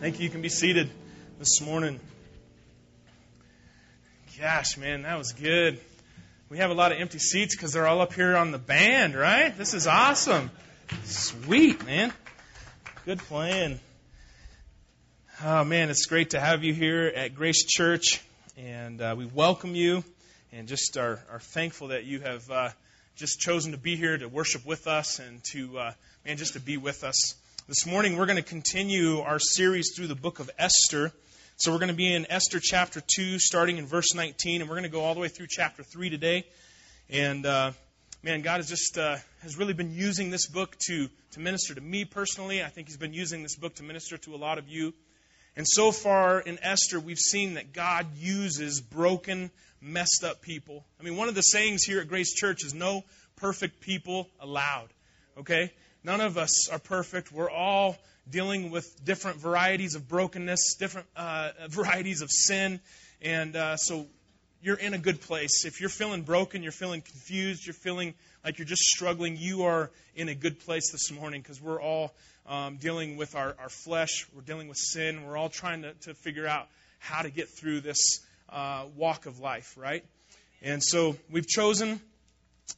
Thank you. You can be seated this morning. Gosh, man, that was good. We have a lot of empty seats because they're all up here on the band, right? This is awesome. Sweet, man. Good playing. Oh, man, it's great to have you here at Grace Church, and uh, we welcome you and just are, are thankful that you have uh, just chosen to be here to worship with us and to, uh, man, just to be with us. This morning, we're going to continue our series through the book of Esther. So, we're going to be in Esther chapter 2, starting in verse 19, and we're going to go all the way through chapter 3 today. And, uh, man, God has just uh, has really been using this book to, to minister to me personally. I think He's been using this book to minister to a lot of you. And so far in Esther, we've seen that God uses broken, messed up people. I mean, one of the sayings here at Grace Church is no perfect people allowed. Okay? None of us are perfect. We're all dealing with different varieties of brokenness, different uh, varieties of sin. And uh, so you're in a good place. If you're feeling broken, you're feeling confused, you're feeling like you're just struggling, you are in a good place this morning because we're all um, dealing with our, our flesh, we're dealing with sin, we're all trying to, to figure out how to get through this uh, walk of life, right? And so we've chosen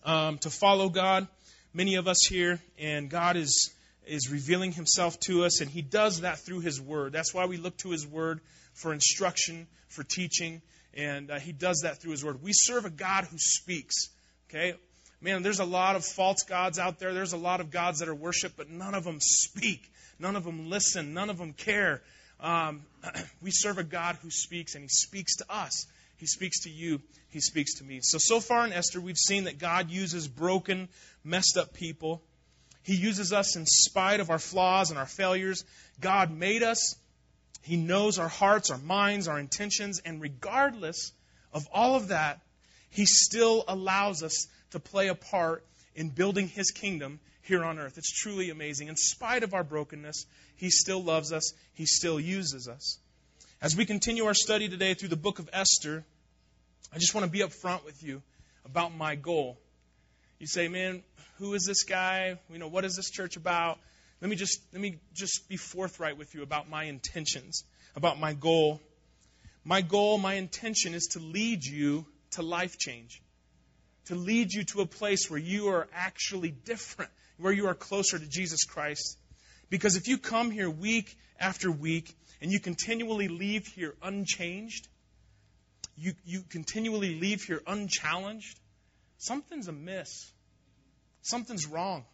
um, to follow God many of us here, and God is is revealing himself to us, and he does that through his word. That's why we look to his word for instruction, for teaching, and uh, he does that through his word. We serve a God who speaks. Okay? Man, there's a lot of false gods out there. There's a lot of gods that are worshiped, but none of them speak. None of them listen. None of them care. Um, we serve a God who speaks, and he speaks to us. He speaks to you. He speaks to me. So, so far in Esther, we've seen that God uses broken, messed up people. He uses us in spite of our flaws and our failures. God made us. He knows our hearts, our minds, our intentions, and regardless of all of that, He still allows us to play a part in building His kingdom here on earth. It's truly amazing. In spite of our brokenness, He still loves us, He still uses us. As we continue our study today through the book of Esther, I just want to be upfront with you about my goal. You say, man, who is this guy? You know, what is this church about? Let me just let me just be forthright with you about my intentions, about my goal. My goal, my intention is to lead you to life change. To lead you to a place where you are actually different, where you are closer to Jesus Christ. Because if you come here week after week and you continually leave here unchanged, you, you continually leave here unchallenged, something's amiss. Something's wrong.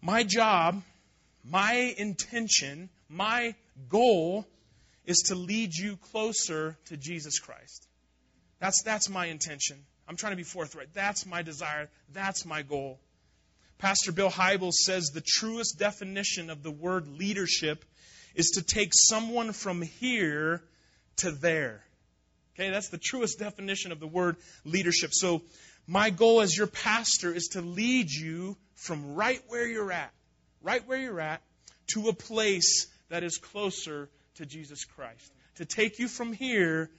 My job, my intention, my goal is to lead you closer to Jesus Christ. That's, that's my intention. I'm trying to be forthright. That's my desire. That's my goal. Pastor Bill Hybels says the truest definition of the word leadership is to take someone from here to there. Okay, that's the truest definition of the word leadership. So, my goal as your pastor is to lead you from right where you're at, right where you're at, to a place that is closer to Jesus Christ. To take you from here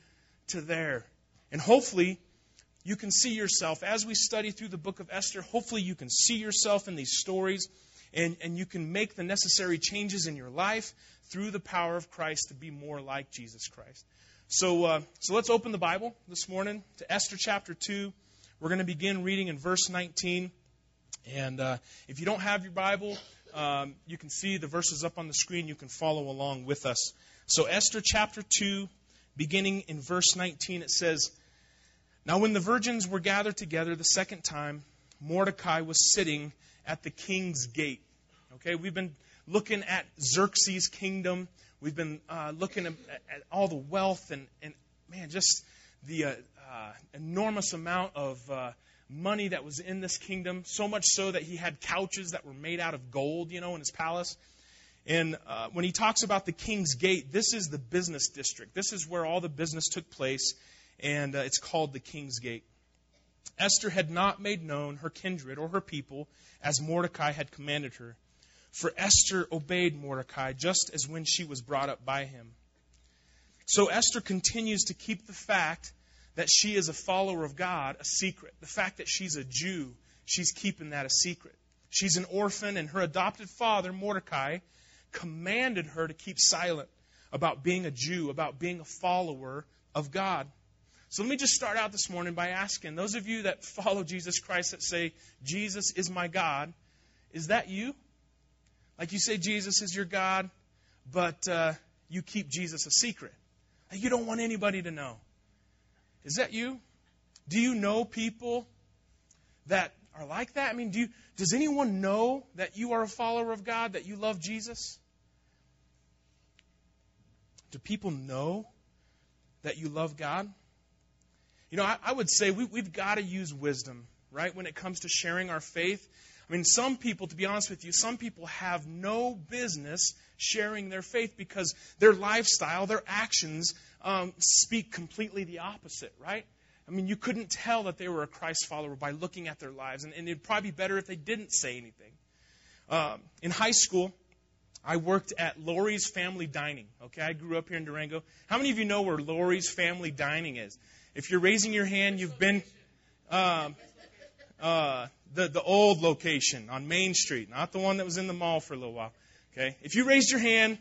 to there. And hopefully, you can see yourself, as we study through the book of Esther, hopefully you can see yourself in these stories and, and you can make the necessary changes in your life through the power of Christ to be more like Jesus Christ. So, uh, so let's open the Bible this morning to Esther chapter 2. We're going to begin reading in verse 19. And uh, if you don't have your Bible, um, you can see the verses up on the screen. You can follow along with us. So, Esther chapter 2, beginning in verse 19, it says, Now when the virgins were gathered together the second time, Mordecai was sitting at the king's gate. Okay, we've been looking at Xerxes' kingdom. We've been uh, looking at, at, all the wealth and, and man, just the uh, uh, enormous amount of uh, money that was in this kingdom. So much so that he had couches that were made out of gold, you know, in his palace. And uh, when he talks about the king's gate, this is the business district. This is where all the business took place, and uh, it's called the king's gate. Esther had not made known her kindred or her people as Mordecai had commanded her. For Esther obeyed Mordecai just as when she was brought up by him. So Esther continues to keep the fact that she is a follower of God a secret. The fact that she's a Jew, she's keeping that a secret. She's an orphan, and her adopted father, Mordecai, commanded her to keep silent about being a Jew, about being a follower of God. So let me just start out this morning by asking those of you that follow Jesus Christ that say, Jesus is my God, is that you? Like you say, Jesus is your God, but uh, you keep Jesus a secret. You don't want anybody to know. Is that you? Do you know people that are like that? I mean, do you, does anyone know that you are a follower of God, that you love Jesus? Do people know that you love God? You know, I, I would say we, we've got to use wisdom, right, when it comes to sharing our faith. I mean, some people, to be honest with you, some people have no business sharing their faith because their lifestyle, their actions um, speak completely the opposite, right? I mean, you couldn't tell that they were a Christ follower by looking at their lives, and, and it'd probably be better if they didn't say anything. Um, in high school, I worked at Lori's Family Dining. Okay, I grew up here in Durango. How many of you know where Lori's Family Dining is? If you're raising your hand, you've been um, uh, the the old location on Main Street, not the one that was in the mall for a little while. Okay, if you raised your hand,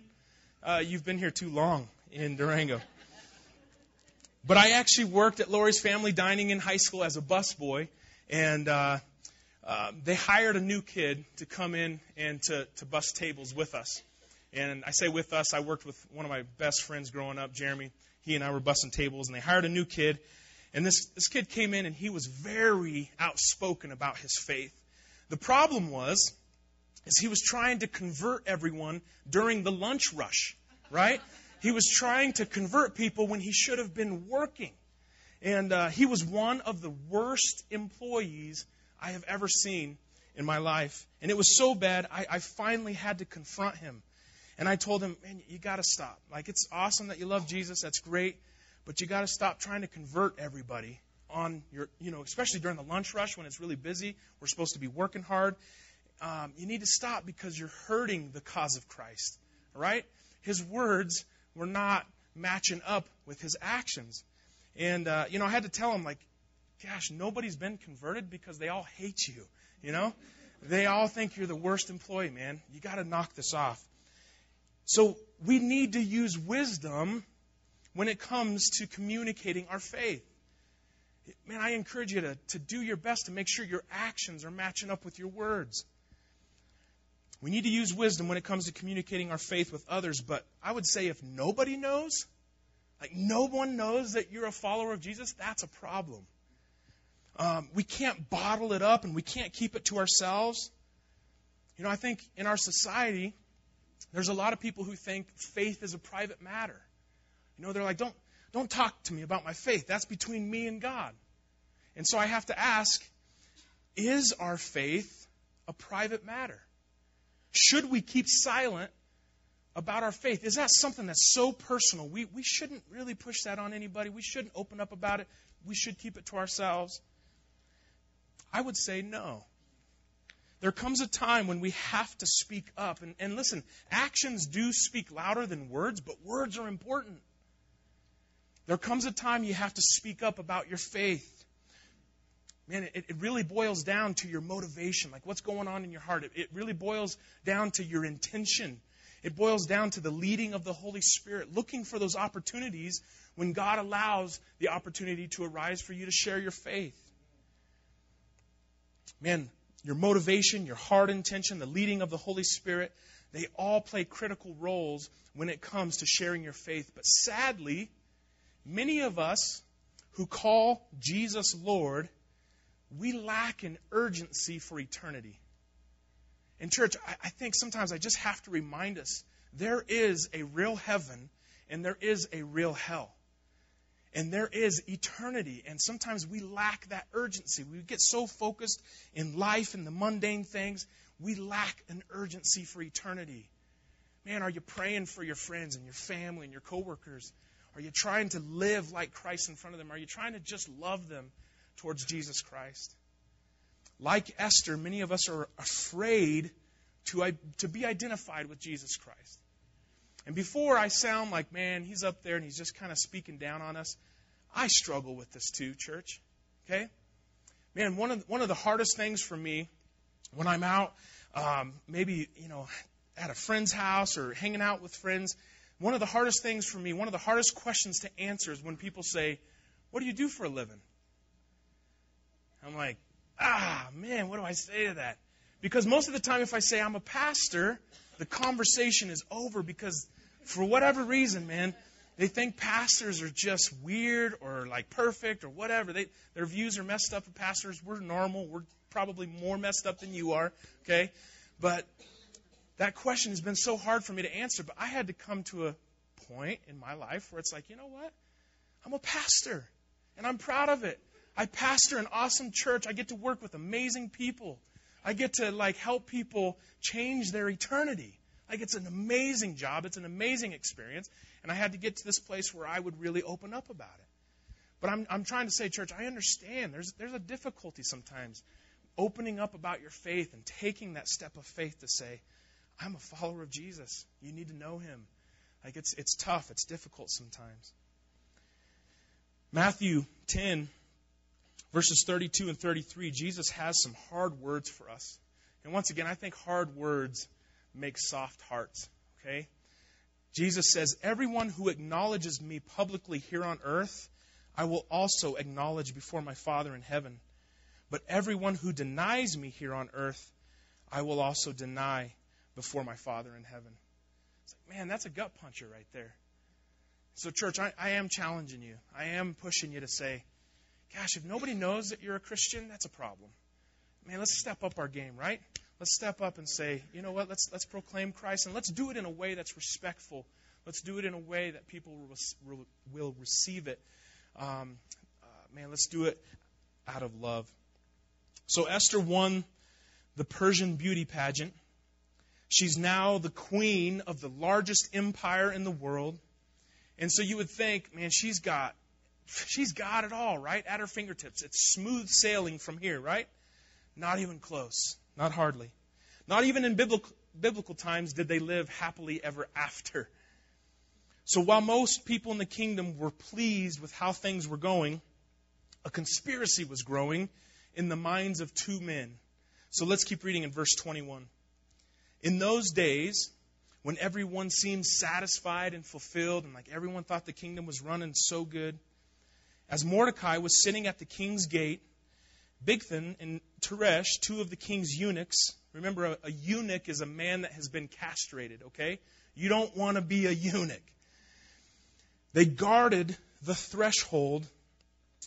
uh, you've been here too long in Durango. But I actually worked at Lori's Family Dining in high school as a busboy, and uh, uh, they hired a new kid to come in and to, to bus tables with us. And I say with us, I worked with one of my best friends growing up, Jeremy. He and I were bussing tables, and they hired a new kid. And this, this kid came in, and he was very outspoken about his faith. The problem was, is he was trying to convert everyone during the lunch rush, right? He was trying to convert people when he should have been working. And uh, he was one of the worst employees I have ever seen in my life. And it was so bad, I, I finally had to confront him. And I told him, man, you got to stop. Like, it's awesome that you love Jesus. That's great. But you got to stop trying to convert everybody on your, you know, especially during the lunch rush when it's really busy. We're supposed to be working hard. Um, you need to stop because you're hurting the cause of Christ. right? His words were not matching up with his actions. And, uh, you know, I had to tell him, like, gosh, nobody's been converted because they all hate you, you know? They all think you're the worst employee, man. You got to knock this off. So we need to use wisdom when it comes to communicating our faith. Man, I encourage you to, to do your best to make sure your actions are matching up with your words. We need to use wisdom when it comes to communicating our faith with others, but I would say if nobody knows, like no one knows that you're a follower of Jesus, that's a problem. Um, we can't bottle it up and we can't keep it to ourselves. You know, I think in our society, there's a lot of people who think faith is a private matter. You know, they're like, don't, don't talk to me about my faith. That's between me and God. And so I have to ask, is our faith a private matter? Should we keep silent about our faith? Is that something that's so personal? We, we shouldn't really push that on anybody. We shouldn't open up about it. We should keep it to ourselves. I would say no. There comes a time when we have to speak up. And, and listen, actions do speak louder than words, but words are important. There comes a time you have to speak up about your faith man, it, it really boils down to your motivation, like what's going on in your heart. It, it really boils down to your intention. It boils down to the leading of the Holy Spirit, looking for those opportunities when God allows the opportunity to arise for you to share your faith. Man, your motivation, your heart intention, the leading of the Holy Spirit, they all play critical roles when it comes to sharing your faith. But sadly, many of us who call Jesus Lord we lack an urgency for eternity. In church, I, think sometimes I just have to remind us there is a real heaven and there is a real hell. And there is eternity. And sometimes we lack that urgency. We get so focused in life and the mundane things, we lack an urgency for eternity. Man, are you praying for your friends and your family and your coworkers? Are you trying to live like Christ in front of them? Are you trying to just love them towards Jesus Christ. Like Esther, many of us are afraid to, to be identified with Jesus Christ. And before I sound like, man, he's up there and he's just kind of speaking down on us, I struggle with this too, church. Okay? Man, one of, one of the hardest things for me when I'm out, um, maybe, you know, at a friend's house or hanging out with friends, one of the hardest things for me, one of the hardest questions to answer is when people say, What do you do for a living? I'm like, Ah, man, what do I say to that? Because most of the time, if I say I'm a pastor, the conversation is over because for whatever reason, man, they think pastors are just weird or like perfect or whatever. They, their views are messed up pastors. We're normal. We're probably more messed up than you are, okay? But that question has been so hard for me to answer, but I had to come to a point in my life where it's like, you know what? I'm a pastor, and I'm proud of it. I pastor an awesome church. I get to work with amazing people. I get to like help people change their eternity. Like it's an amazing job. It's an amazing experience. And I had to get to this place where I would really open up about it. But I'm, I'm trying to say, church, I understand. There's, there's a difficulty sometimes opening up about your faith and taking that step of faith to say, I'm a follower of Jesus. You need to know him. Like it's it's tough, it's difficult sometimes. Matthew 10 verses 32 and 33, Jesus has some hard words for us. And once again, I think hard words make soft hearts, okay? Jesus says, "Everyone who acknowledges me publicly here on earth, I will also acknowledge before my Father in heaven." But everyone who denies me here on earth, I will also deny before my Father in heaven. It's like, man, that's a gut puncher right there. So, church, I, I am challenging you. I am pushing you to say, gosh, if nobody knows that you're a Christian, that's a problem. Man, let's step up our game, right? Let's step up and say, you know what? Let's let's proclaim Christ and let's do it in a way that's respectful. Let's do it in a way that people will, will receive it. Um, uh, man, let's do it out of love. So Esther won the Persian beauty pageant. She's now the queen of the largest empire in the world. And so you would think, man, she's got she's got it all, right? At her fingertips. It's smooth sailing from here, right? Not even close. Not hardly. Not even in biblical, biblical times did they live happily ever after. So while most people in the kingdom were pleased with how things were going, a conspiracy was growing in the minds of two men. So let's keep reading in verse 21. In those days, when everyone seemed satisfied and fulfilled, and like everyone thought the kingdom was running so good, as Mordecai was sitting at the king's gate, Bigthan and Teresh, two of the king's eunuchs, remember a, a eunuch is a man that has been castrated, okay? You don't want to be a eunuch. They guarded the threshold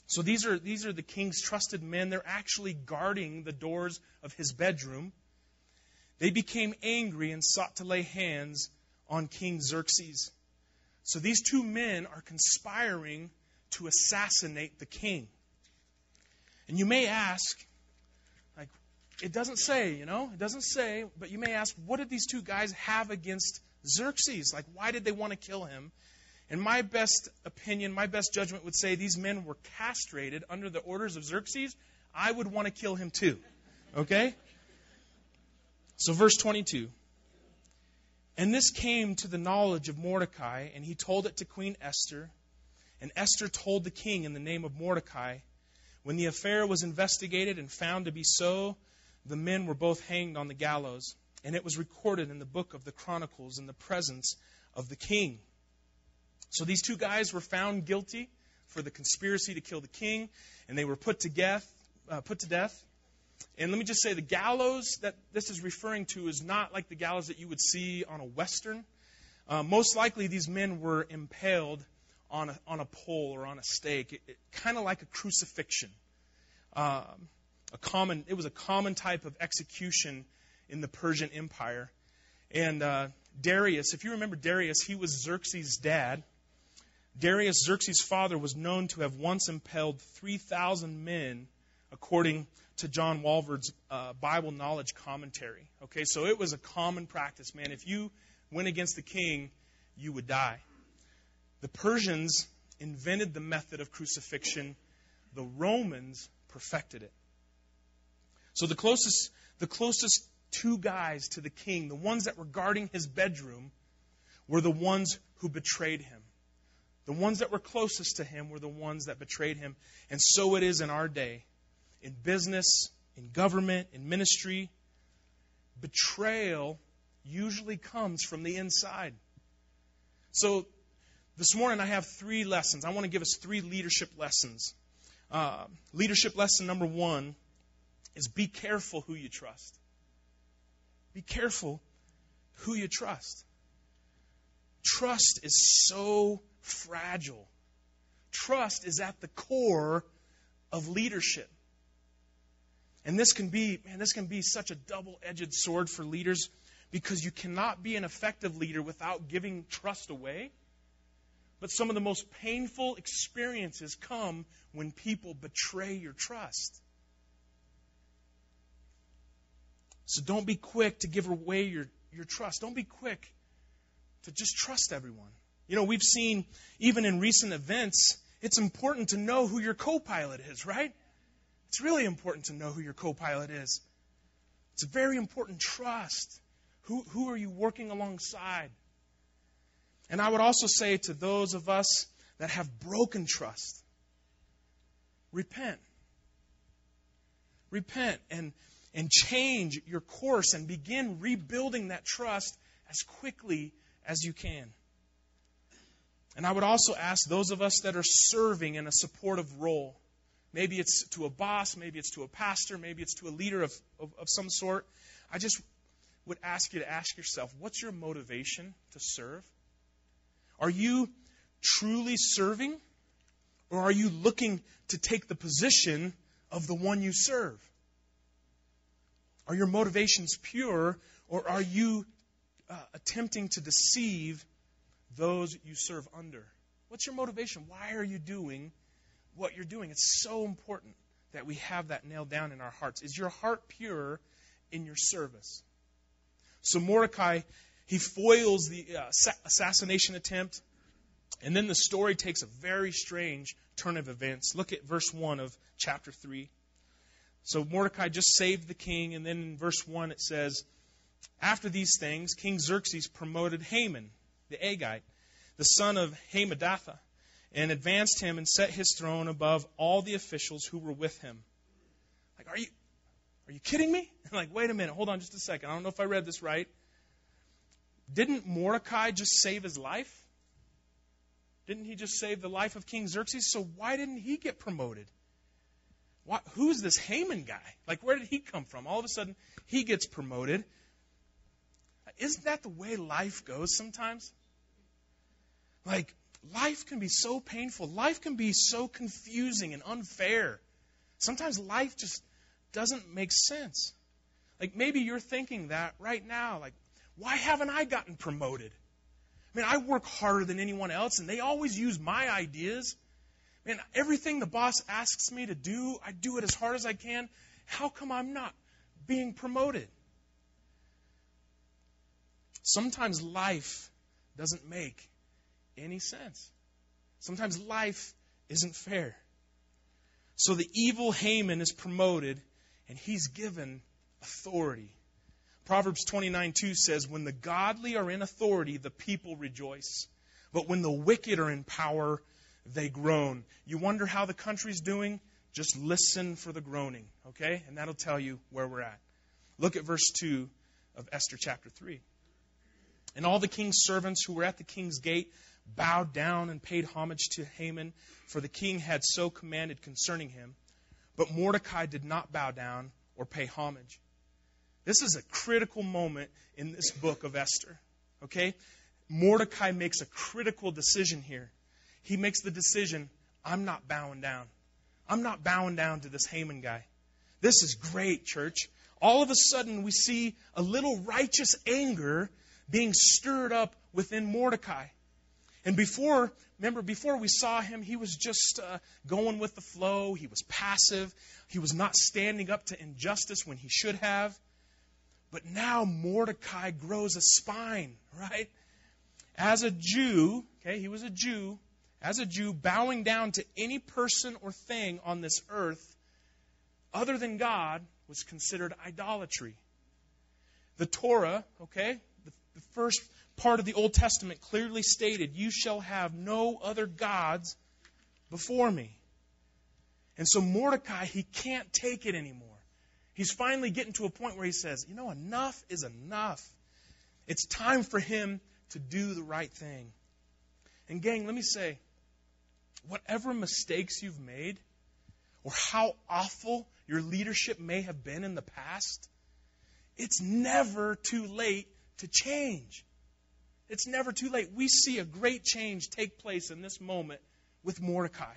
so these are, these are the king's trusted men. They're actually guarding the doors of his bedroom. They became angry and sought to lay hands on King Xerxes. So these two men are conspiring to assassinate the king. And you may ask, like, it doesn't say, you know, it doesn't say, but you may ask, what did these two guys have against Xerxes? Like, why did they want to kill him? In my best opinion, my best judgment would say these men were castrated under the orders of Xerxes. I would want to kill him too. Okay? So, verse 22. And this came to the knowledge of Mordecai, and he told it to Queen Esther. And Esther told the king in the name of Mordecai. When the affair was investigated and found to be so, the men were both hanged on the gallows. And it was recorded in the book of the Chronicles in the presence of the king. So these two guys were found guilty for the conspiracy to kill the king, and they were put to death. Uh, put to death. And let me just say, the gallows that this is referring to is not like the gallows that you would see on a western. Uh, most likely, these men were impaled on a, on a pole or on a stake, kind of like a crucifixion. Um, a common, it was a common type of execution in the Persian Empire. And uh, Darius, if you remember Darius, he was Xerxes' dad. Darius, Xerxes' father, was known to have once impaled 3,000 men, according to John Walvoord's uh, Bible knowledge commentary. Okay, so it was a common practice, man. If you went against the king, you would die. The Persians invented the method of crucifixion, the Romans perfected it. So the closest, the closest two guys to the king, the ones that were guarding his bedroom, were the ones who betrayed him. The ones that were closest to him were the ones that betrayed him. And so it is in our day. In business, in government, in ministry, betrayal usually comes from the inside. So this morning I have three lessons. I want to give us three leadership lessons. Uh, leadership lesson number one is be careful who you trust. Be careful who you trust. Trust is so fragile. Trust is at the core of leadership. And this can be, man, this can be such a double-edged sword for leaders because you cannot be an effective leader without giving trust away. But some of the most painful experiences come when people betray your trust. So don't be quick to give away your, your trust. Don't be quick to just trust everyone. You know, we've seen, even in recent events, it's important to know who your co pilot is, right? It's really important to know who your co pilot is. It's a very important trust. Who, who are you working alongside? And I would also say to those of us that have broken trust, repent. Repent and, and change your course and begin rebuilding that trust as quickly as you can. And I would also ask those of us that are serving in a supportive role. Maybe it's to a boss, maybe it's to a pastor, maybe it's to a leader of, of, of some sort. I just would ask you to ask yourself what's your motivation to serve? Are you truly serving? Or are you looking to take the position of the one you serve? Are your motivations pure, or are you uh, attempting to deceive those you serve under? What's your motivation? Why are you doing what you're doing? It's so important that we have that nailed down in our hearts. Is your heart pure in your service? So Mordecai, he foils the uh, assassination attempt, and then the story takes a very strange turn of events. Look at verse 1 of chapter 3. So Mordecai just saved the king, and then in verse 1 it says, After these things, King Xerxes promoted Haman, the Agagite, the son of Hammedatha, and advanced him and set his throne above all the officials who were with him. Like, are you are you kidding me? like, wait a minute, hold on just a second. I don't know if I read this right. Didn't Mordecai just save his life? Didn't he just save the life of King Xerxes? So why didn't he get promoted? Who's this Haman guy? Like, where did he come from? All of a sudden, he gets promoted. Isn't that the way life goes sometimes? Like, life can be so painful. Life can be so confusing and unfair. Sometimes life just doesn't make sense. Like, maybe you're thinking that right now. Like, why haven't I gotten promoted? I mean, I work harder than anyone else, and they always use my ideas. Man, everything the boss asks me to do, I do it as hard as I can. How come I'm not being promoted? Sometimes life doesn't make any sense. Sometimes life isn't fair. So the evil Haman is promoted, and he's given authority. Proverbs 29 2 says, When the godly are in authority, the people rejoice. But when the wicked are in power, they groan. You wonder how the country's doing? Just listen for the groaning, okay? And that'll tell you where we're at. Look at verse 2 of Esther chapter 3. And all the king's servants who were at the king's gate bowed down and paid homage to Haman, for the king had so commanded concerning him. But Mordecai did not bow down or pay homage. This is a critical moment in this book of Esther. Okay? Mordecai makes a critical decision here. He makes the decision I'm not bowing down. I'm not bowing down to this Haman guy. This is great, church. All of a sudden, we see a little righteous anger being stirred up within Mordecai. And before, remember, before we saw him, he was just uh, going with the flow. He was passive. He was not standing up to injustice when he should have. But now Mordecai grows a spine, right? As a Jew, okay, he was a Jew. As a Jew, bowing down to any person or thing on this earth other than God was considered idolatry. The Torah, okay, the first part of the Old Testament clearly stated, You shall have no other gods before me. And so Mordecai, he can't take it anymore. He's finally getting to a point where he says, You know, enough is enough. It's time for him to do the right thing. And, gang, let me say whatever mistakes you've made or how awful your leadership may have been in the past, it's never too late to change. It's never too late. We see a great change take place in this moment with Mordecai.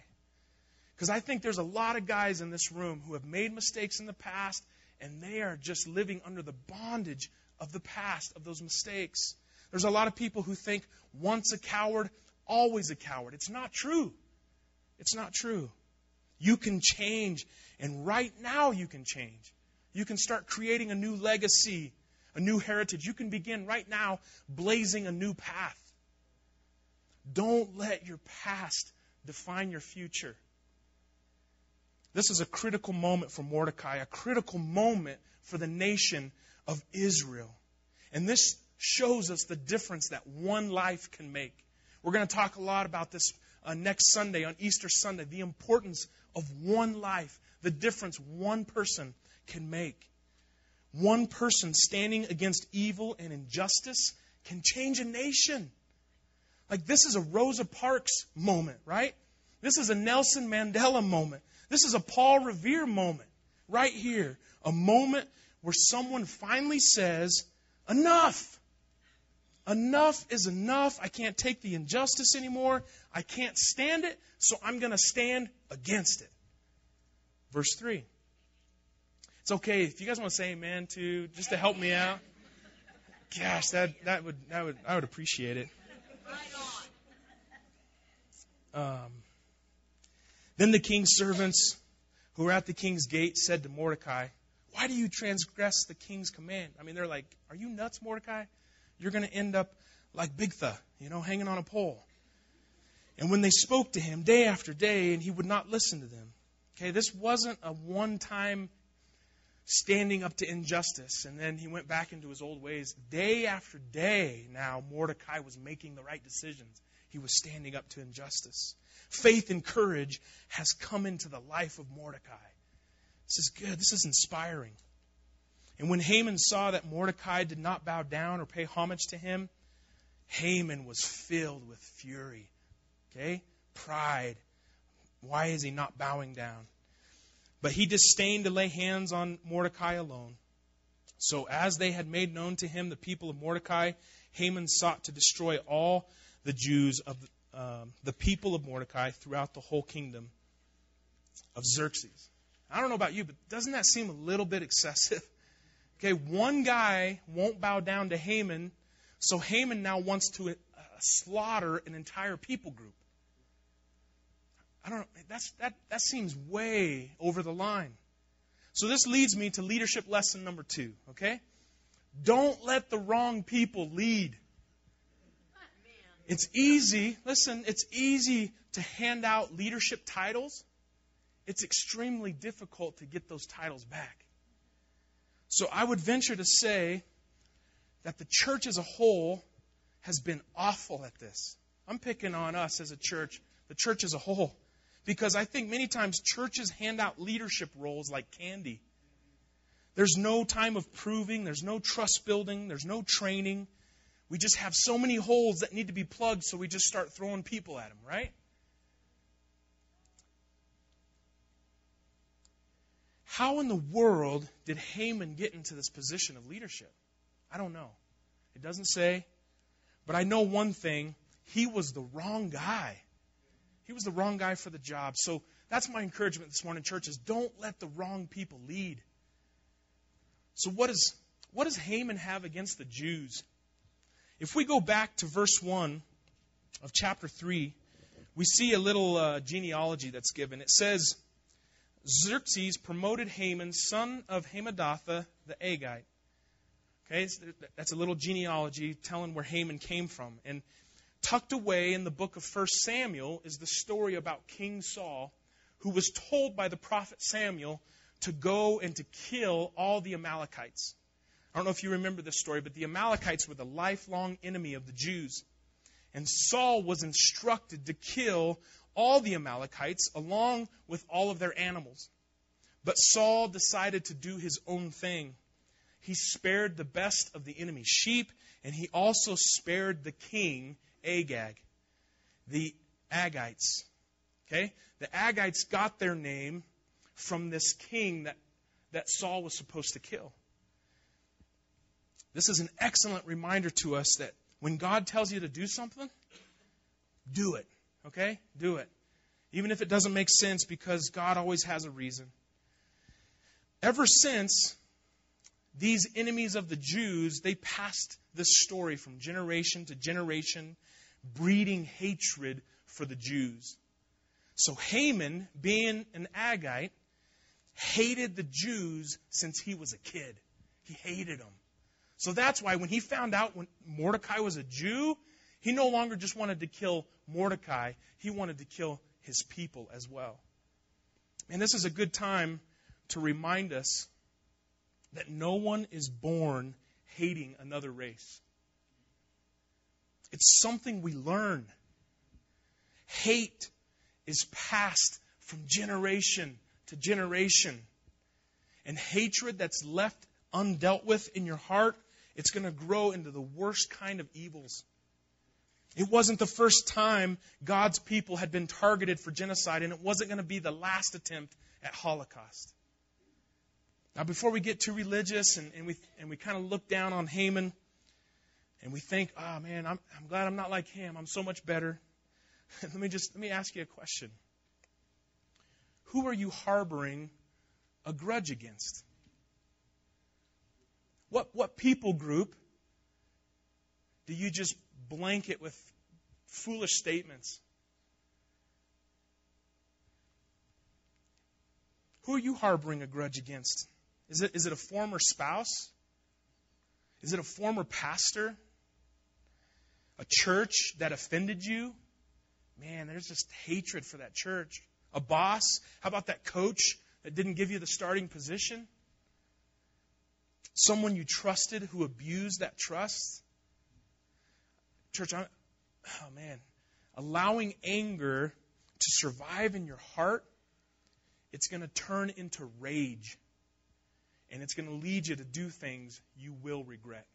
Because I think there's a lot of guys in this room who have made mistakes in the past and they are just living under the bondage of the past, of those mistakes. There's a lot of people who think once a coward, always a coward. It's not true. It's not true. You can change, and right now you can change. You can start creating a new legacy, a new heritage. You can begin right now blazing a new path. Don't let your past define your future. This is a critical moment for Mordecai, a critical moment for the nation of Israel. And this shows us the difference that one life can make. We're going to talk a lot about this uh, next Sunday, on Easter Sunday, the importance of one life, the difference one person can make. One person standing against evil and injustice can change a nation. Like, this is a Rosa Parks moment, right? This is a Nelson Mandela moment. This is a Paul Revere moment, right here. A moment where someone finally says, Enough! Enough is enough. I can't take the injustice anymore. I can't stand it, so I'm going to stand against it. Verse 3. It's okay if you guys want to say amen to just to help me out. Gosh, that, that would that would I would appreciate it. Um, then the king's servants who were at the king's gate said to Mordecai, Why do you transgress the king's command? I mean, they're like, Are you nuts, Mordecai? you're going to end up like Bigtha, you know, hanging on a pole. And when they spoke to him day after day, and he would not listen to them. Okay, this wasn't a one time standing up to injustice and then he went back into his old ways. Day after day, now Mordecai was making the right decisions. He was standing up to injustice. Faith and courage has come into the life of Mordecai. This is good. This is inspiring. And when Haman saw that Mordecai did not bow down or pay homage to him, Haman was filled with fury. Okay? Pride. Why is he not bowing down? But he disdained to lay hands on Mordecai alone. So, as they had made known to him the people of Mordecai, Haman sought to destroy all the Jews of um, the people of Mordecai throughout the whole kingdom of Xerxes. I don't know about you, but doesn't that seem a little bit excessive? Okay, one guy won't bow down to Haman, so Haman now wants to uh, slaughter an entire people group. I don't know. That's, that, that seems way over the line. So this leads me to leadership lesson number two, okay? Don't let the wrong people lead. It's easy, listen, it's easy to hand out leadership titles. It's extremely difficult to get those titles back. So I would venture to say that the church as a whole has been awful at this. I'm picking on us as a church, the church as a whole, because I think many times churches hand out leadership roles like candy. There's no time of proving, there's no trust building, there's no training. We just have so many holes that need to be plugged, so we just start throwing people at them, right? How in the world did Haman get into this position of leadership? I don't know. It doesn't say. But I know one thing he was the wrong guy. He was the wrong guy for the job. So that's my encouragement this morning, church, is don't let the wrong people lead. So what, is, what does Haman have against the Jews? If we go back to verse 1 of chapter 3, we see a little uh, genealogy that's given. It says, Xerxes promoted Haman, son of Hammedatha the Agagite. Okay, that's a little genealogy telling where Haman came from. And tucked away in the book of 1 Samuel is the story about King Saul, who was told by the prophet Samuel to go and to kill all the Amalekites. I don't know if you remember this story, but the Amalekites were the lifelong enemy of the Jews. And Saul was instructed to kill all the Amalekites along with all of their animals. But Saul decided to do his own thing. he spared the best of the enemy's sheep, and he also spared the king, Agag, the Agites. Okay? The Agites got their name from this king that, that Saul was supposed to kill. This is an excellent reminder to us that when God tells you to do something, do it. Okay? Do it. Even if it doesn't make sense, because God always has a reason. Ever since these enemies of the Jews, they passed this story from generation to generation, breeding hatred for the Jews. So Haman, being an Agite, hated the Jews since he was a kid. He hated them. So that's why when he found out when Mordecai was a Jew, he no longer just wanted to kill Mordecai, he wanted to kill his people as well. And this is a good time to remind us that no one is born hating another race. It's something we learn. Hate is passed from generation to generation. And hatred that's left undealt with in your heart it's going to grow into the worst kind of evils. It wasn't the first time God's people had been targeted for genocide, and it wasn't going to be the last attempt at Holocaust. Now, before we get too religious and, and we, and we kind of look down on Haman and we think, oh man, I'm, I'm glad I'm not like him. I'm so much better. let me just let me ask you a question. Who are you harboring a grudge against? What, what people group do you just blanket with foolish statements? Who are you harboring a grudge against? Is it, is it a former spouse? Is it a former pastor? A church that offended you? Man, there's just hatred for that church. A boss? How about that coach that didn't give you the starting position? someone you trusted who abused that trust. Church, I'm, oh man, allowing anger to survive in your heart, it's going to turn into rage. And it's going to lead you to do things you will regret.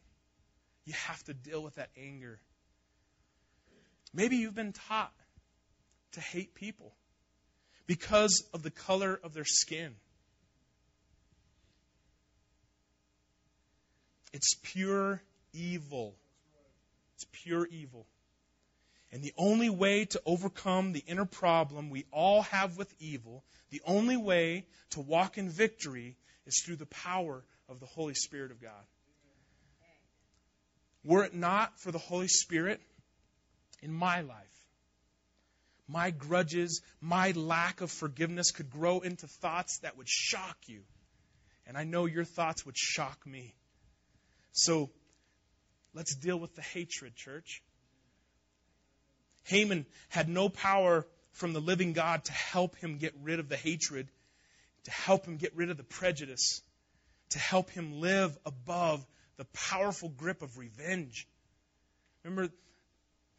You have to deal with that anger. Maybe you've been taught to hate people because of the color of their skin. It's pure evil. It's pure evil. And the only way to overcome the inner problem we all have with evil, the only way to walk in victory is through the power of the Holy Spirit of God. Were it not for the Holy Spirit in my life, my grudges, my lack of forgiveness could grow into thoughts that would shock you. And I know your thoughts would shock me. So let's deal with the hatred, church. Haman had no power from the living God to help him get rid of the hatred, to help him get rid of the prejudice, to help him live above the powerful grip of revenge. Remember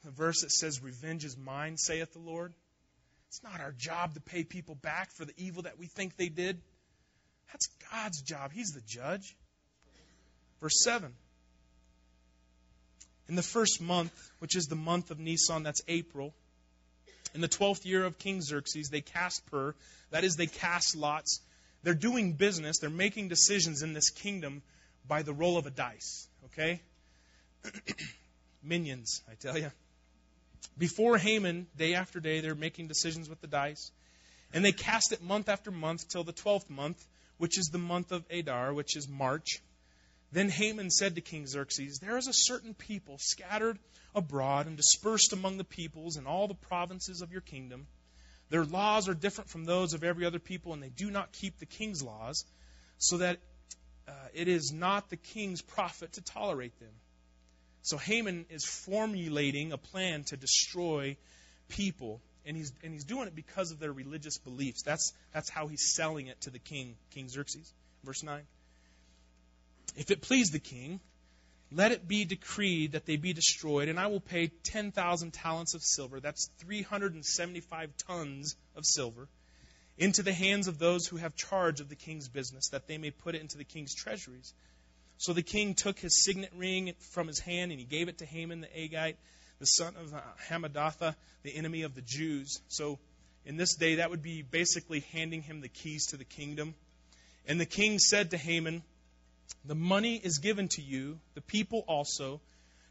the verse that says, Revenge is mine, saith the Lord? It's not our job to pay people back for the evil that we think they did. That's God's job. He's the judge. Verse 7. In the first month, which is the month of Nisan, that's April, in the twelfth year of King Xerxes, they cast Pur, that is, they cast lots. They're doing business, they're making decisions in this kingdom by the roll of a dice, okay? Minions, I tell you. Before Haman, day after day, they're making decisions with the dice. And they cast it month after month till the twelfth month, which is the month of Adar, which is March. Then Haman said to King Xerxes, There is a certain people scattered abroad and dispersed among the peoples in all the provinces of your kingdom. Their laws are different from those of every other people, and they do not keep the king's laws, so that uh, it is not the king's profit to tolerate them. So Haman is formulating a plan to destroy people, and he's, and he's doing it because of their religious beliefs. That's, that's how he's selling it to the king, King Xerxes. Verse 9. If it please the king, let it be decreed that they be destroyed, and I will pay 10,000 talents of silver, that's 375 tons of silver, into the hands of those who have charge of the king's business, that they may put it into the king's treasuries. So the king took his signet ring from his hand and he gave it to Haman the Agagite, the son of Hammedatha, the enemy of the Jews. So in this day, that would be basically handing him the keys to the kingdom. And the king said to Haman, The money is given to you, the people also,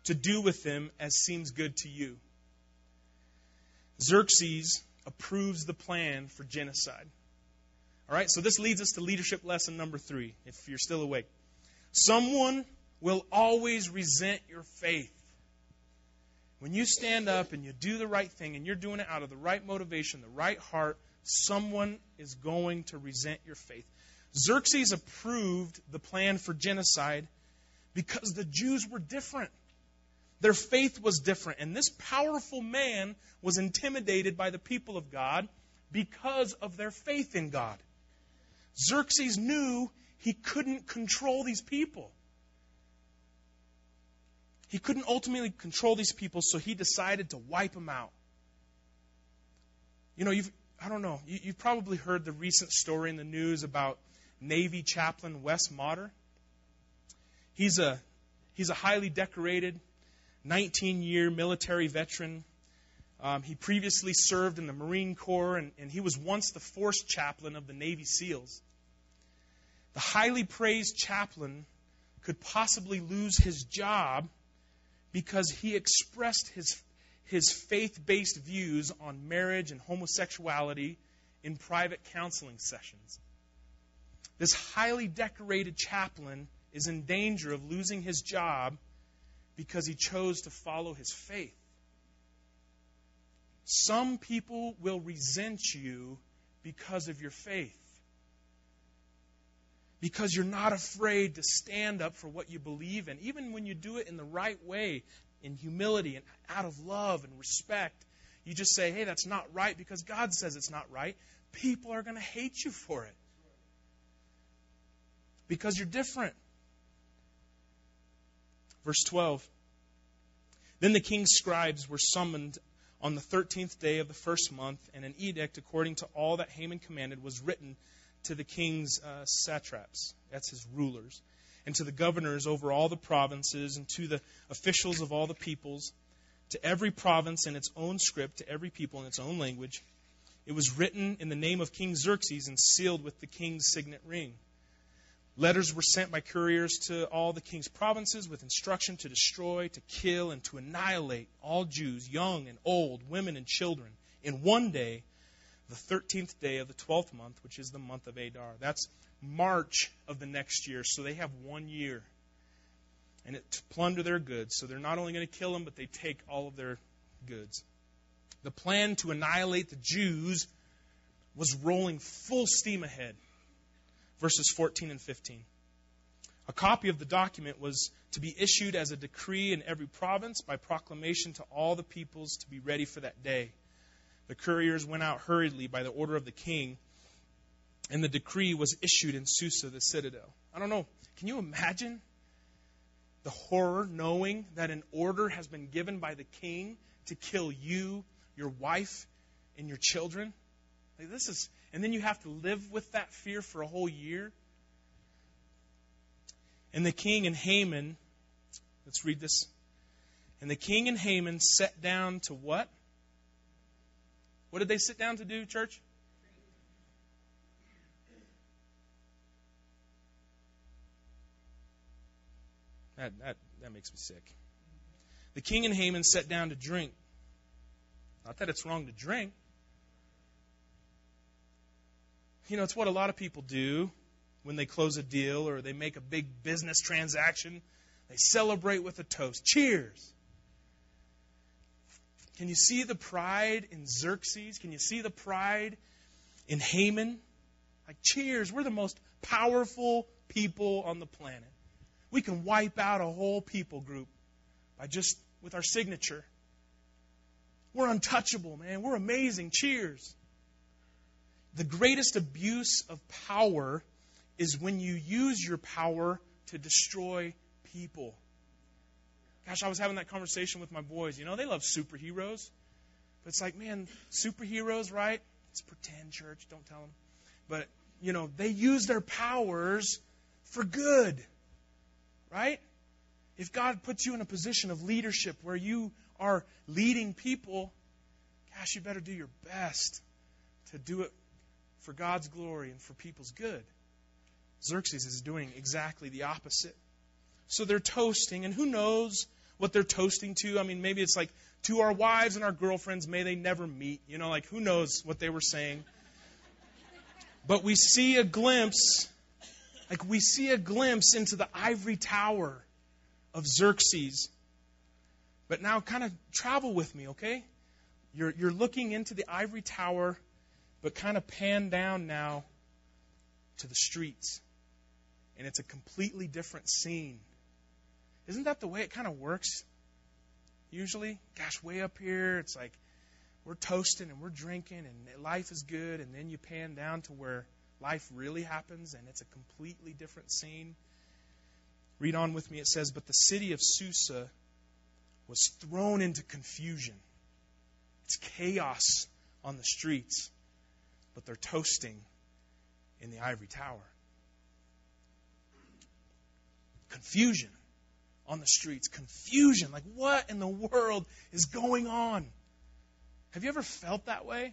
to do with them as seems good to you. Xerxes approves the plan for genocide. All right, so this leads us to leadership lesson number three, if you're still awake. Someone will always resent your faith. When you stand up and you do the right thing and you're doing it out of the right motivation, the right heart, someone is going to resent your faith. Xerxes approved the plan for genocide because the Jews were different. Their faith was different. And this powerful man was intimidated by the people of God because of their faith in God. Xerxes knew he couldn't control these people. He couldn't ultimately control these people, so he decided to wipe them out. You know, you've, I don't know, you, have probably heard the recent story in the news about Navy chaplain Wes Modder. He's a, he's a highly decorated 19 year military veteran. Um, he previously served in the Marine Corps, and, and he was once the force chaplain of the Navy SEALs. The highly praised chaplain could possibly lose his job because he expressed his, his faith based views on marriage and homosexuality in private counseling sessions. This highly decorated chaplain is in danger of losing his job because he chose to follow his faith. Some people will resent you because of your faith. Because you're not afraid to stand up for what you believe in, even when you do it in the right way, in humility and out of love and respect. You just say, hey, that's not right because God says it's not right. People are going to hate you for it. Because you're different. Verse 12 Then the king's scribes were summoned on the thirteenth day of the first month, and an edict according to all that Haman commanded was written to the king's uh, satraps, that's his rulers, and to the governors over all the provinces, and to the officials of all the peoples, to every province in its own script, to every people in its own language. It was written in the name of King Xerxes and sealed with the king's signet ring. Letters were sent by couriers to all the king's provinces with instruction to destroy, to kill, and to annihilate all Jews, young and old, women and children, in one day, the 13th day of the 12th month, which is the month of Adar. That's March of the next year, so they have one year. And it, to plunder their goods. So they're not only going to kill them, but they take all of their goods. The plan to annihilate the Jews was rolling full steam ahead verses 14 and 15. A copy of the document was to be issued as a decree in every province by proclamation to all the peoples to be ready for that day. The couriers went out hurriedly by the order of the king, and the decree was issued in Susa, the citadel. I don't know. Can you imagine the horror knowing that an order has been given by the king to kill you, your wife, and your children? Like this is and then you have to live with that fear for a whole year. And the king and Haman, let's read this. And the king and Haman sat down to what? What did they sit down to do, church? That, that, that makes me sick. The king and Haman sat down to drink. Not that it's wrong to drink. You know, it's what a lot of people do when they close a deal or they make a big business transaction. They celebrate with a toast. Cheers. Can you see the pride in Xerxes? Can you see the pride in Haman? Like, cheers, we're the most powerful people on the planet. We can wipe out a whole people group by just with our signature. We're untouchable, man. We're amazing. Cheers. The greatest abuse of power is when you use your power to destroy people. Gosh, I was having that conversation with my boys. You know, they love superheroes. But it's like, man, superheroes, right? It's pretend church, don't tell them. But, you know, they use their powers for good. right? If God puts you in a position of leadership where you are leading people, gosh, you better do your best to do it for God's glory and for people's good. Xerxes is doing exactly the opposite. So they're toasting, and who knows what they're toasting to? I mean, maybe it's like to our wives and our girlfriends, may they never meet. You know, like who knows what they were saying. But we see a glimpse, like we see a glimpse into the ivory tower of Xerxes. But now, kind of travel with me, okay? You're, you're looking into the ivory tower, but kind of pan down now to the streets. And it's a completely different scene. Isn't that the way it kind of works? Usually, gosh, way up here, it's like we're toasting and we're drinking and life is good, and then you pan down to where life really happens and it's a completely different scene. Read on with me. It says, But the city of Susa was thrown into confusion. It's chaos on the streets, but they're toasting in the ivory tower. Confusion on the streets. Confusion. Like, what in the world is going on? Have you ever felt that way?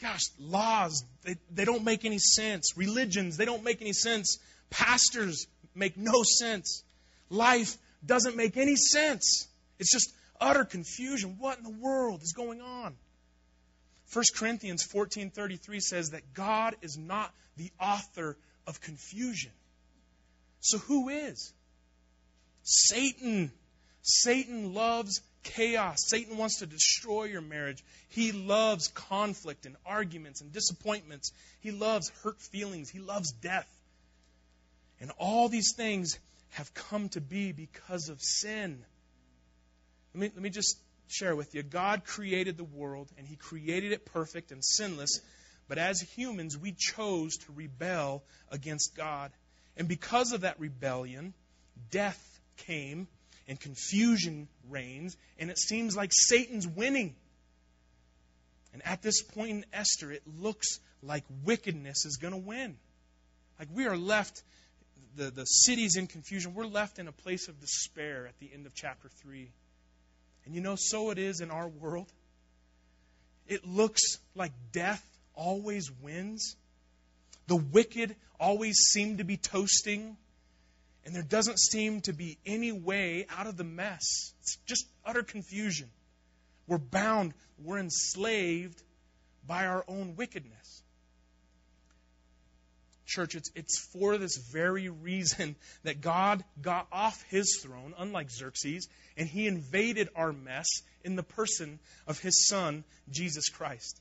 Gosh, laws, they, they don't make any sense. Religions, they don't make any sense. Pastors make no sense. Life doesn't make any sense. It's just utter confusion. What in the world is going on? 1 Corinthians 14:33 says that God is not the author of confusion. So who is? Satan. Satan loves chaos. Satan wants to destroy your marriage. He loves conflict and arguments and disappointments. He loves hurt feelings. He loves death. And all these things have come to be because of sin. Let me, let me just share with you. God created the world, and He created it perfect and sinless. But as humans, we chose to rebel against God. And because of that rebellion, death came and confusion reigns, and it seems like Satan's winning. And at this point in Esther, it looks like wickedness is going to win. Like we are left, the, the city's in confusion. We're left in a place of despair at the end of chapter 3. And you know, so it is in our world. It looks like death always wins. The wicked always seem to be toasting. And there doesn't seem to be any way out of the mess. It's just utter confusion. We're bound, we're enslaved by our own wickedness. Church, it's, it's for this very reason that God got off his throne, unlike Xerxes, and he invaded our mess in the person of his son, Jesus Christ.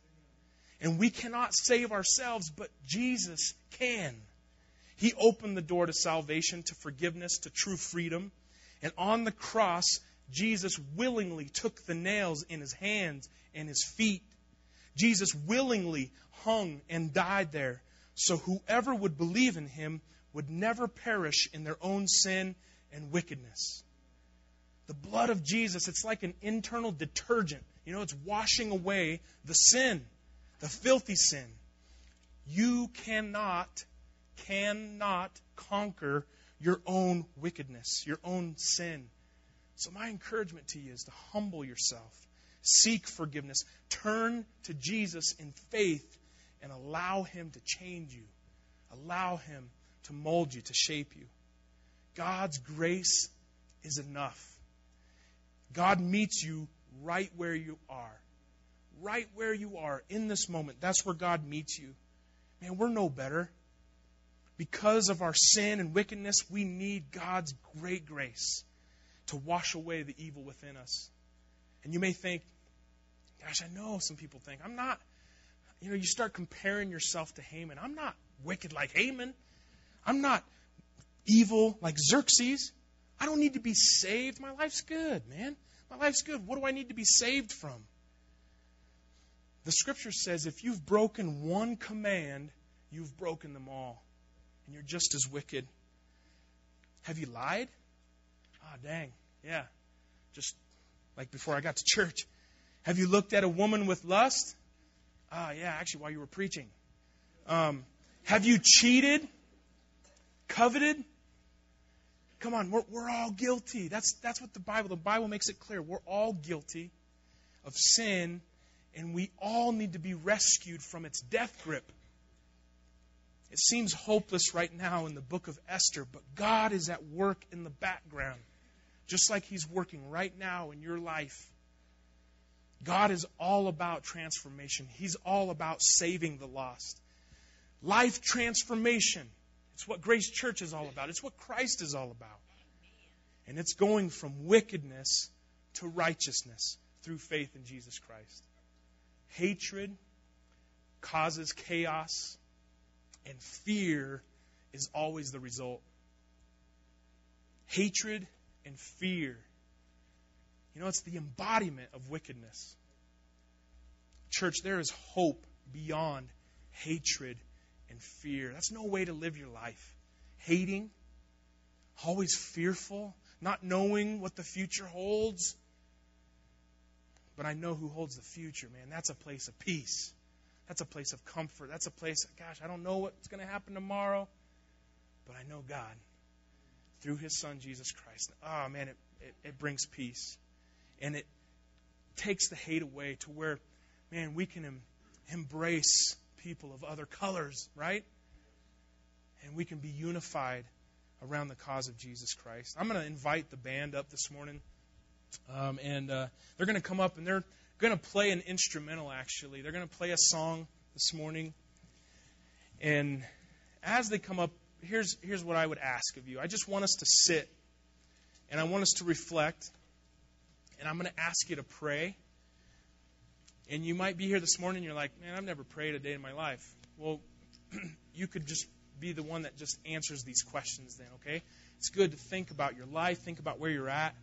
And we cannot save ourselves, but Jesus can. He opened the door to salvation, to forgiveness, to true freedom. And on the cross, Jesus willingly took the nails in his hands and his feet. Jesus willingly hung and died there. So whoever would believe in him would never perish in their own sin and wickedness. The blood of Jesus, it's like an internal detergent. You know, it's washing away the sin, the filthy sin. You cannot cannot conquer your own wickedness, your own sin. So, my encouragement to you is to humble yourself, seek forgiveness, turn to Jesus in faith, and allow Him to change you, allow Him to mold you, to shape you. God's grace is enough. God meets you right where you are. Right where you are in this moment. That's where God meets you. Man, we're no better because of our sin and wickedness, we need God's great grace to wash away the evil within us. And you may think, gosh, I know some people think, I'm not, you know, you start comparing yourself to Haman. I'm not wicked like Haman. I'm not evil like Xerxes. I don't need to be saved. My life's good, man. My life's good. What do I need to be saved from? The scripture says if you've broken one command, you've broken them all and you're just as wicked. Have you lied? Ah, oh, dang. Yeah. Just like before I got to church. Have you looked at a woman with lust? Ah, oh, yeah, actually, while you were preaching. Um, have you cheated? coveted. Come on, we're, we're all guilty. That's, that's what the Bible, the Bible makes it clear. We're all guilty of sin, and we all need to be rescued from its death grip. It seems hopeless right now in the book of Esther, but God is at work in the background, just like He's working right now in your life. God is all about transformation, He's all about saving the lost. Life transformation. It's what Grace Church is all about, it's what Christ is all about. And it's going from wickedness to righteousness through faith in Jesus Christ. Hatred causes chaos and fear is always the result. Hatred and fear. You know, it's the embodiment of wickedness. Church, there is hope beyond hatred and fear. That's no way to live your life. Hating, always fearful, not knowing what the future holds. But I know who holds the future, man. That's a place of peace. That's a place of comfort. That's a place, gosh, I don't know what's going to happen tomorrow, but I know God through his son, Jesus Christ. Oh, man, it, it, it brings peace. And it takes the hate away to where, man, we can em- embrace people of other colors, right? And we can be unified around the cause of Jesus Christ. I'm going to invite the band up this morning. Um, and uh, they're going to come up and they're going to play an instrumental, actually. They're going to play a song this morning. And as they come up, here's, here's what I would ask of you. I just want us to sit and I want us to reflect. And I'm going to ask you to pray. And you might be here this morning you're like, man, I've never prayed a day in my life. Well, you could just be the one that just answers these questions then, okay? It's good to think about your life, think about where you're at.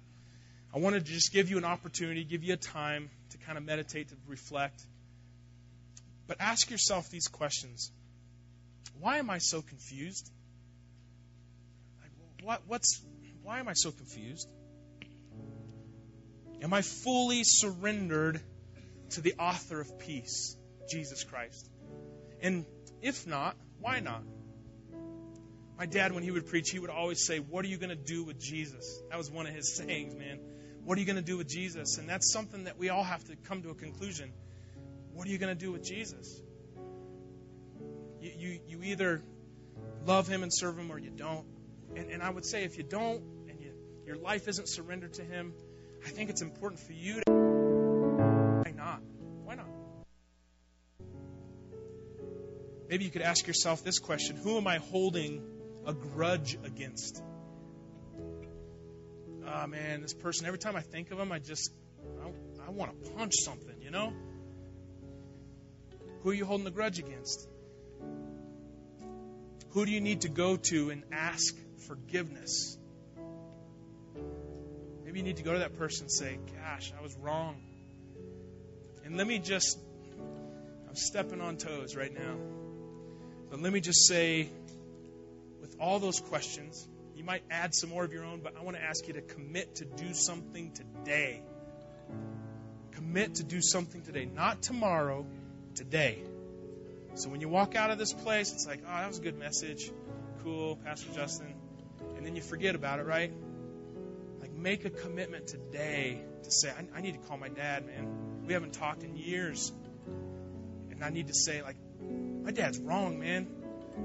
I wanted to just give you an opportunity, give you a time to kind of meditate, to reflect. But ask yourself these questions Why am I so confused? Like, what, what's, why am I so confused? Am I fully surrendered to the author of peace, Jesus Christ? And if not, why not? My dad, when he would preach, he would always say, What are you going to do with Jesus? That was one of his sayings, man. What are you going to do with Jesus? And that's something that we all have to come to a conclusion. What are you going to do with Jesus? You, you, you either love him and serve him or you don't. And, and I would say if you don't and you, your life isn't surrendered to him, I think it's important for you to. Why not? Why not? Maybe you could ask yourself this question Who am I holding a grudge against? oh man, this person, every time I think of them, I just, I, I want to punch something, you know? Who are you holding the grudge against? Who do you need to go to and ask forgiveness? You need to go to that person and say, Gosh, I was wrong. And let me just, I'm stepping on toes right now. But let me just say, with all those questions, you might add some more of your own, but I want to ask you to commit to do something today. Commit to do something today. Not tomorrow, today. So when you walk out of this place, it's like, oh, that was a good message. Cool, Pastor Justin. And then you forget about it, right? Make a commitment today to say, I, I need to call my dad, man. We haven't talked in years. And I need to say, like, my dad's wrong, man.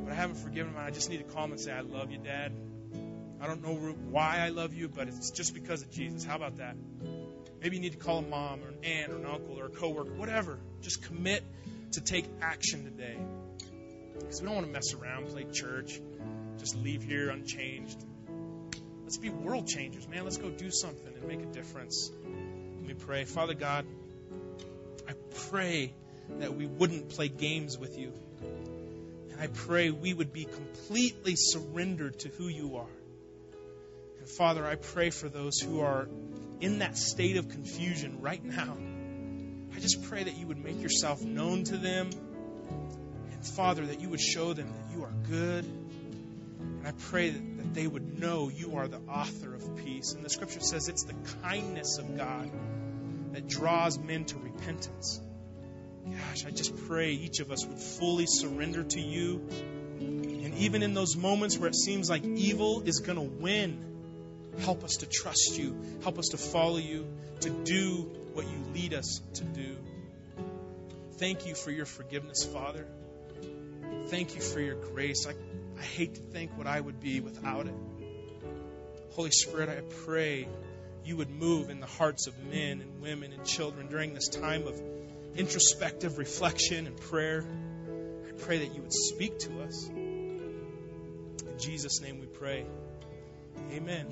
But I haven't forgiven him. I just need to call him and say, I love you, Dad. I don't know why I love you, but it's just because of Jesus. How about that? Maybe you need to call a mom or an aunt or an uncle or a coworker, whatever. Just commit to take action today. Because we don't want to mess around, play church, just leave here unchanged. Let's be world changers, man. Let's go do something and make a difference. Let me pray. Father God, I pray that we wouldn't play games with you. And I pray we would be completely surrendered to who you are. And Father, I pray for those who are in that state of confusion right now. I just pray that you would make yourself known to them. And Father, that you would show them that you are good. And I pray that, they would know you are the author of peace. And the scripture says it's the kindness of God that draws men to repentance. Gosh, I just pray each of us would fully surrender to you And even in those moments where it seems like evil is going to win, help us to trust you. Help us to follow you, to do what you lead us to do. Thank you for your forgiveness, Father. Thank you for your grace. I, I hate to think what I would be without it. Holy Spirit, I pray you would move in the hearts of men and women and children during this time of introspective reflection and prayer. I pray that you would speak to us. In Jesus' name we pray. Amen.